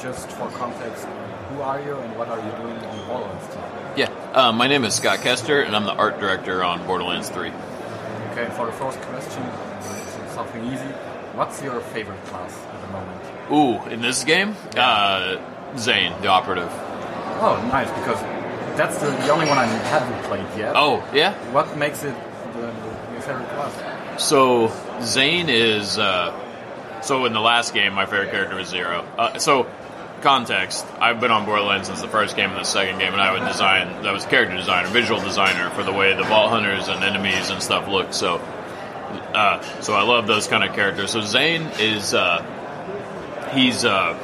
just for context, who are you and what are you doing on Borderlands team? Yeah, uh, my name is Scott Kester, and I'm the art director on Borderlands 3. Okay, for the first question, something easy. What's your favorite class at the moment? Ooh, in this game, uh, Zane, the operative. Oh, nice, because that's the, the only one I haven't played yet. Oh, yeah. What makes it the, your favorite class? So Zane is. Uh, so in the last game, my favorite character was Zero. Uh, so context, I've been on Borderlands since the first game and the second game, and I would design. That was character designer, visual designer for the way the vault hunters and enemies and stuff look. So, uh, so I love those kind of characters. So Zane is. Uh, he's. Uh,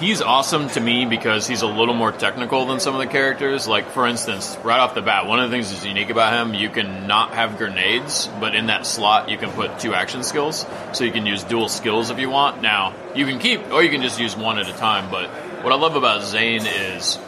he's awesome to me because he's a little more technical than some of the characters. Like, for instance, right off the bat, one of the things that's unique about him, you can not have grenades, but in that slot, you can put two action skills. So you can use dual skills if you want. Now, you can keep, or you can just use one at a time. But what I love about Zane is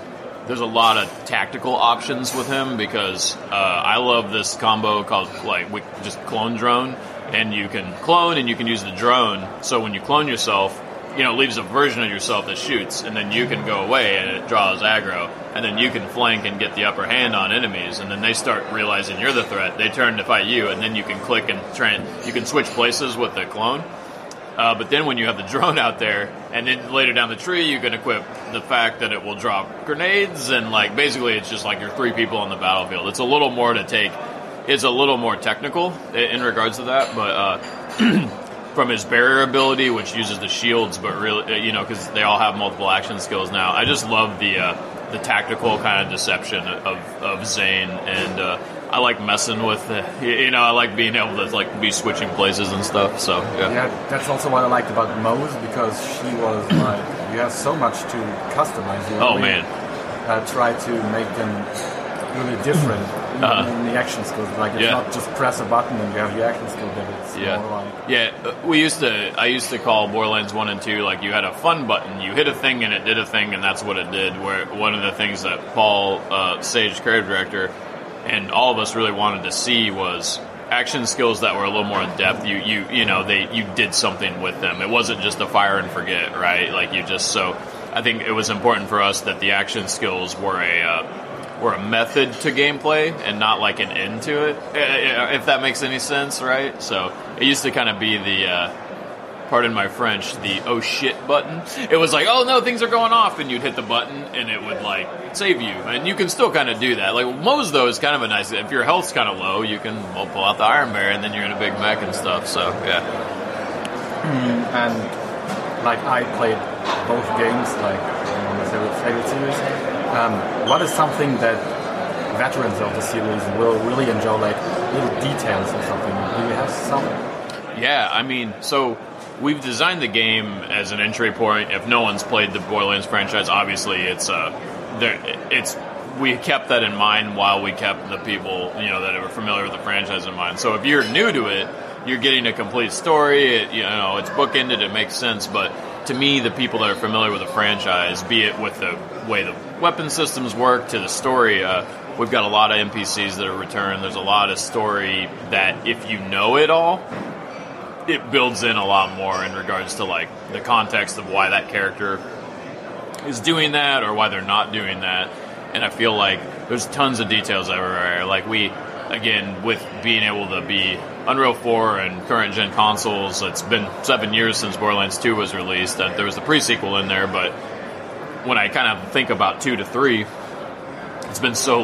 there's a lot of tactical options with him because uh, I love this combo called, like, just clone drone. And you can clone and you can use the drone. So when you clone yourself, you know, leaves a version of yourself that shoots, and then you can go away and it draws aggro, and then you can flank and get the upper hand on enemies, and then they start realizing you're the threat. They turn to fight you, and then you can click and try and you can switch places with the clone. Uh, but then when you have the drone out there, and then later down the tree, you can equip the fact that it will drop grenades, and like basically it's just like you're three people on the battlefield. It's a little more to take. It's a little more technical in regards to that, but. Uh, from his barrier ability, which uses the shields, but really, uh, you know, because they all have multiple action skills now. I just love the uh, the tactical kind of deception of, of Zane, and uh, I like messing with, the, you know, I like being able to like be switching places and stuff. So yeah, yeah that's also what I liked about Moze because she was like, you have so much to customize. You oh man, uh, try to make them really different uh, in the action skills. Like it's yeah. not just press a button and you have your action skill, but it's yeah. more like yeah. Uh, we used to I used to call Borderlands one and two like you had a fun button, you hit a thing and it did a thing, and that's what it did. Where one of the things that Paul uh, Sage, creative director, and all of us really wanted to see was action skills that were a little more in depth. You you you know they you did something with them. It wasn't just a fire and forget, right? Like you just so. I think it was important for us that the action skills were a uh, were a method to gameplay and not like an end to it, if that makes any sense, right? So it used to kind of be the, uh, pardon my French, the oh shit button. It was like, oh no, things are going off, and you'd hit the button and it would like save you. And you can still kind of do that. Like Moze though is kind of a nice. If your health's kind of low, you can well, pull out the Iron Bear and then you're in a big mech and stuff. So yeah. Mm, and like I played both games, like my favorite series um, what is something that veterans of the series will really enjoy, like little details or something? Do you have some? Yeah, I mean, so we've designed the game as an entry point. If no one's played the Borderlands franchise, obviously it's uh, there. It's we kept that in mind while we kept the people you know that are familiar with the franchise in mind. So if you're new to it, you're getting a complete story. It, you know, it's bookended. It makes sense, but to me, the people that are familiar with the franchise, be it with the way the weapon systems work to the story, uh, we've got a lot of NPCs that are returned. There's a lot of story that, if you know it all, it builds in a lot more in regards to like the context of why that character is doing that or why they're not doing that. And I feel like there's tons of details everywhere. Like we, again, with being able to be Unreal 4 and current gen consoles, it's been seven years since Borderlands 2 was released. And there was the pre sequel in there, but when I kind of think about 2 to 3, it's been so,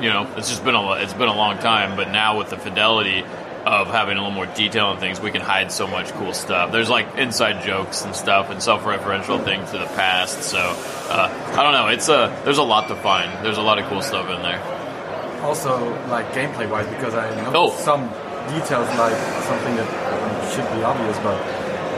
you know, it's just been a, it's been a long time. But now with the fidelity of having a little more detail and things, we can hide so much cool stuff. There's like inside jokes and stuff and self-referential things to the past. So uh, I don't know. It's a there's a lot to find. There's a lot of cool stuff in there also like gameplay wise because I know oh. some details like something that should be obvious, but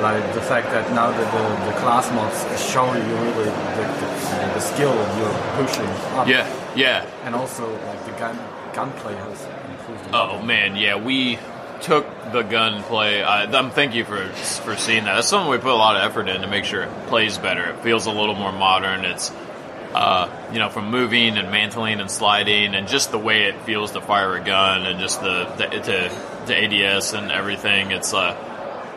like the fact that now that the, the class mods show you really the, the, the skill you're pushing up. Yeah, yeah. And also like the gun gunplay has improved. Oh man, yeah, we took the gunplay. I, am thank you for for seeing that. That's something we put a lot of effort in to make sure it plays better. It feels a little more modern. It's uh, you know, from moving and mantling and sliding, and just the way it feels to fire a gun, and just the, the to, to ADS and everything. It's uh,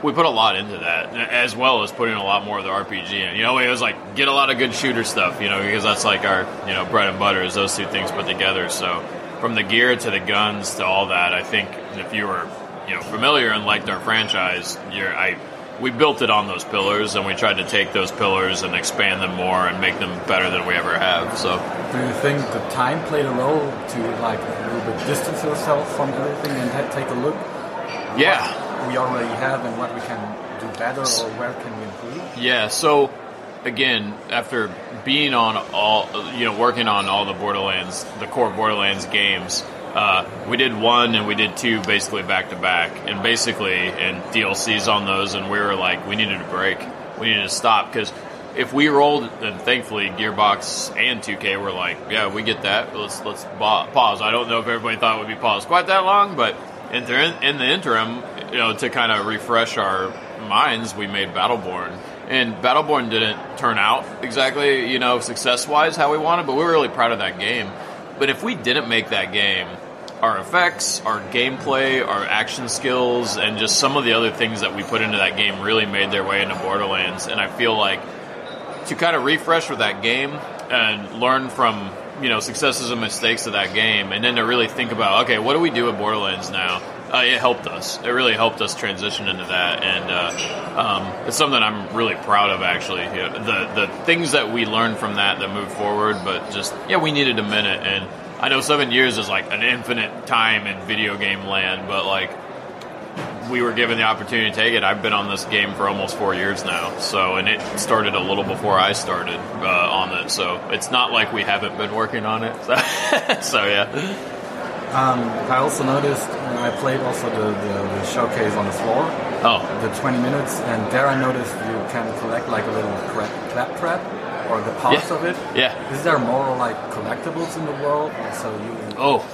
we put a lot into that, as well as putting a lot more of the RPG in. You know, it was like get a lot of good shooter stuff, you know, because that's like our you know bread and butter is those two things put together. So from the gear to the guns to all that, I think if you were you know familiar and liked our franchise, you're I we built it on those pillars and we tried to take those pillars and expand them more and make them better than we ever have. So do you think the time played a role to like a little bit distance yourself from everything and take a look? Yeah. We already have and what we can do better or where can we improve? Yeah, so again, after being on all, you know, working on all the Borderlands, the core Borderlands games, uh, we did one and we did two basically back to back, and basically and DLCs on those, and we were like, we needed a break, we needed to stop because if we rolled, and thankfully Gearbox and 2K were like, yeah, we get that, let's let's pause. I don't know if everybody thought it would be paused quite that long, but in in the interim, you know, to kind of refresh our minds, we made Battleborn. And Battleborn didn't turn out exactly, you know, success wise how we wanted, but we were really proud of that game. But if we didn't make that game, our effects, our gameplay, our action skills, and just some of the other things that we put into that game really made their way into Borderlands. And I feel like to kind of refresh with that game and learn from you know successes and mistakes of that game, and then to really think about okay, what do we do with Borderlands now? Uh, it helped us. It really helped us transition into that, and uh, um, it's something I'm really proud of. Actually, you know, the the things that we learned from that that moved forward, but just yeah, we needed a minute, and I know seven years is like an infinite time in video game land, but like we were given the opportunity to take it. I've been on this game for almost four years now, so and it started a little before I started uh, on it. So it's not like we haven't been working on it. So, so yeah. Um, I also noticed I played also the, the, the, showcase on the floor. Oh, the 20 minutes, and there I noticed you can collect like a little crap, Claptrap or the parts yeah. of it. Yeah. Is there more like collectibles in the world? So you oh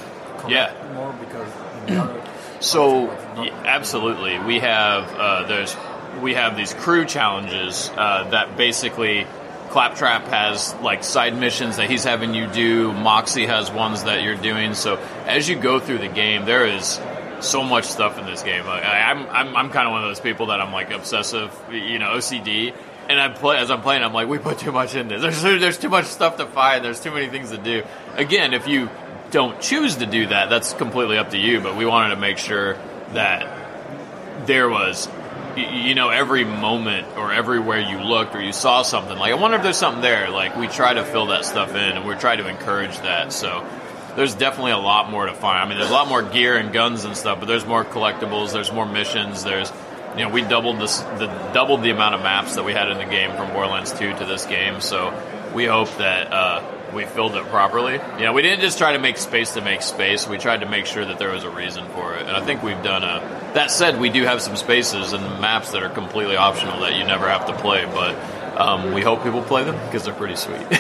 yeah more because in the other so yeah, absolutely, we have uh, there's we have these crew challenges uh, that basically Claptrap has like side missions that he's having you do. Moxxi has ones that you're doing. So as you go through the game, there is so much stuff in this game. I, am I'm, I'm kind of one of those people that I'm like obsessive, you know, OCD. And I play as I'm playing, I'm like, we put too much in this. There's there's too much stuff to find. There's too many things to do. Again, if you don't choose to do that, that's completely up to you. But we wanted to make sure that there was, you know, every moment or everywhere you looked or you saw something. Like, I wonder if there's something there. Like, we try to fill that stuff in, and we try to encourage that. So there's definitely a lot more to find. I mean, there's a lot more gear and guns and stuff, but there's more collectibles. There's more missions. There's you know, we doubled this, the doubled the amount of maps that we had in the game from Borderlands 2 to this game. So we hope that uh, we filled it properly. You know, we didn't just try to make space to make space. We tried to make sure that there was a reason for it. And I think we've done a. That said, we do have some spaces and maps that are completely optional that you never have to play, but um, we hope people play them because they're pretty sweet.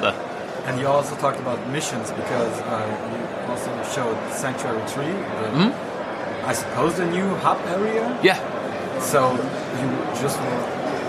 so. And you also talked about missions because uh, you also showed Sanctuary 3, the, mm-hmm. I suppose the new hub area? Yeah. So you just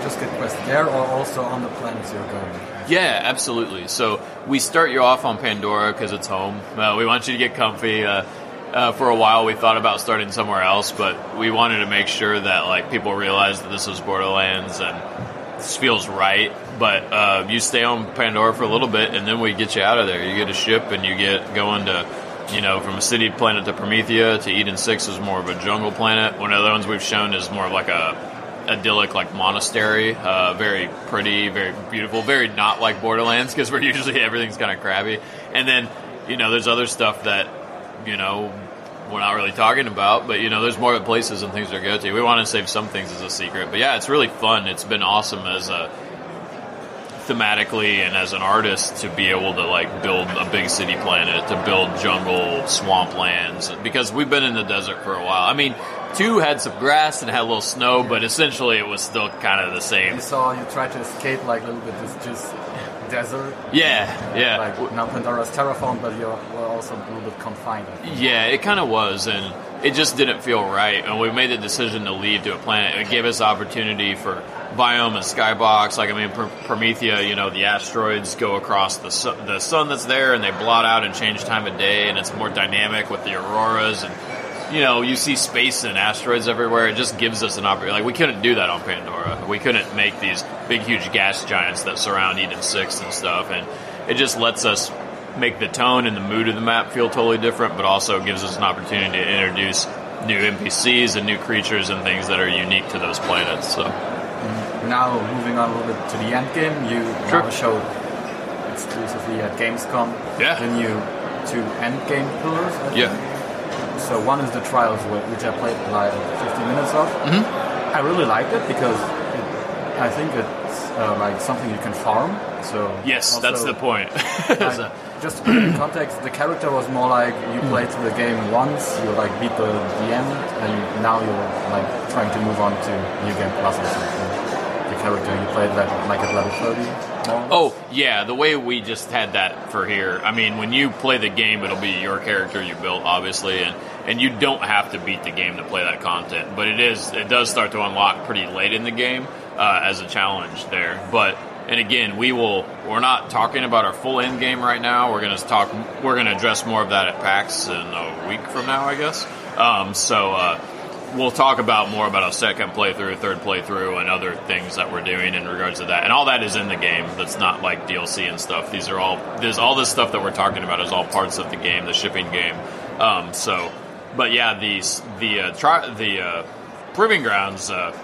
just get quests there or also on the planets you're going? Yeah, absolutely. So we start you off on Pandora because it's home. Uh, we want you to get comfy. Uh, uh, for a while, we thought about starting somewhere else, but we wanted to make sure that like people realized that this was Borderlands and this feels right. But uh, you stay on Pandora for a little bit, and then we get you out of there. You get a ship, and you get going to you know, from a city planet to Promethea to Eden Six is more of a jungle planet. One of the ones we've shown is more of like a idyllic like monastery. Uh, very pretty, very beautiful, very not like Borderlands because we're usually everything's kind of crabby. And then you know there's other stuff that you know we're not really talking about, but you know there's more places and things to go to. We want to save some things as a secret, but yeah, it's really fun. It's been awesome as a thematically and as an artist to be able to like build a big city planet, to build jungle, swamplands, because we've been in the desert for a while. I mean, two had some grass and had a little snow, but essentially it was still kind of the same. You saw you tried to escape like a little bit this just desert. Yeah, yeah. Like now Pandora's terraformed, but you were also a little bit confined. Yeah, it kind of was, and it just didn't feel right. And we made the decision to leave to a planet. It gave us opportunity for biome and skybox. Like I mean, Promethea, you know, the asteroids go across the sun, the sun that's there, and they blot out and change time of day, and it's more dynamic with the auroras and you know, you see space and asteroids everywhere. It just gives us an opportunity. Like we couldn't do that on Pandora. We couldn't make these big, huge gas giants that surround Eden Six and stuff. And it just lets us make the tone and the mood of the map feel totally different, but also gives us an opportunity to introduce new NPCs and new creatures and things that are unique to those planets. So Now moving on a little bit to the end game, you Sure. now showed exclusively at Gamescom Yeah. the new two end game pillars. Yeah, So one is the trials, which I played like 15 minutes of. Mm-hmm. I really liked it because it, I think it's uh, like something you can farm. So yes, also, that's the point. like, just to put in context, the character was more like you Mm. played through the game once, you like beat the, the end, and now you're like trying to move on to new game plus or something. Character you played that like at level 30. more. Oh, yeah, the way we just had that for here. I mean, when you play the game, it'll be your character you built, obviously, and, and you don't have to beat the game to play that content. But it is it does start to unlock pretty late in the game uh, as a challenge there. But and again, we will we're not talking about our full end game right now. We're gonna talk we're gonna address more of that at PAX in a week from now, I guess. Um, so. Uh, we'll talk about more about a second playthrough, third playthrough, and other things that we're doing in regards to that. And all that is in the game. That's not like DLC and stuff. These are all there's all this stuff that we're talking about is all parts of the game, the shipping game. Um, so, but yeah, these the uh, tri- the uh, proving grounds uh,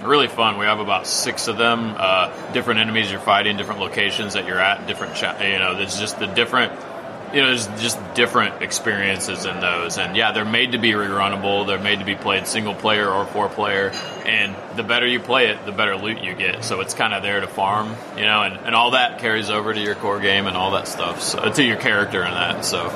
really fun. We have about six of them. Uh, different enemies you're fighting, different locations that you're at, different cha- you know. There's just the different you know, there's just different experiences in those. And yeah, they're made to be rerunnable. They're made to be played single player or four player. And the better you play it, the better loot you get. So it's kind of there to farm, you know, and, and all that carries over to your core game and all that stuff. So to your character and that. So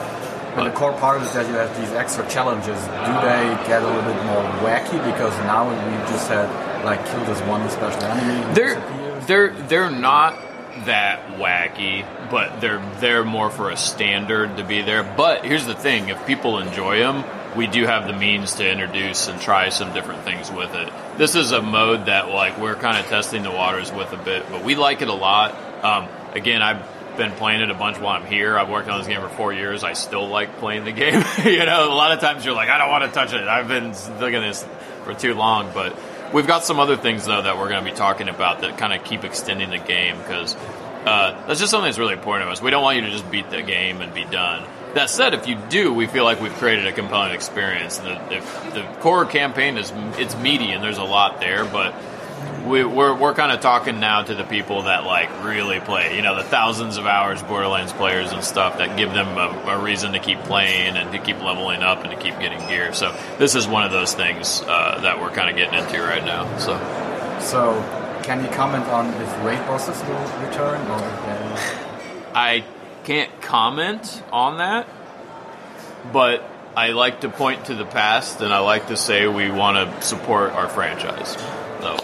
And the core part is that you have these extra challenges. Do they get a little bit more wacky because now we just had like kill this one special enemy? they're they're they're not that wacky, but they're they're more for a standard to be there. But here's the thing: if people enjoy them, we do have the means to introduce and try some different things with it. This is a mode that like we're kind of testing the waters with a bit, but we like it a lot. Um, again, I've been playing it a bunch while I'm here. I've worked on this game for four years. I still like playing the game. you know, a lot of times you're like, I don't want to touch it. I've been looking at this for too long, but we've got some other things though that we're going to be talking about that kind of keep extending the game because uh, that's just something that's really important to us. We don't want you to just beat the game and be done. That said, if you do, we feel like we've created a compelling experience. The, the, the core campaign is it's meaty and there's a lot there, but we, we're we're kind of talking now to the people that like really play. You know, the thousands of hours Borderlands players and stuff that give them a, a reason to keep playing and to keep leveling up and to keep getting gear. So this is one of those things uh, that we're kind of getting into right now. So. So, can you comment on if raid bosses will return or? I can't comment on that, but I like to point to the past and I like to say we want to support our franchise. So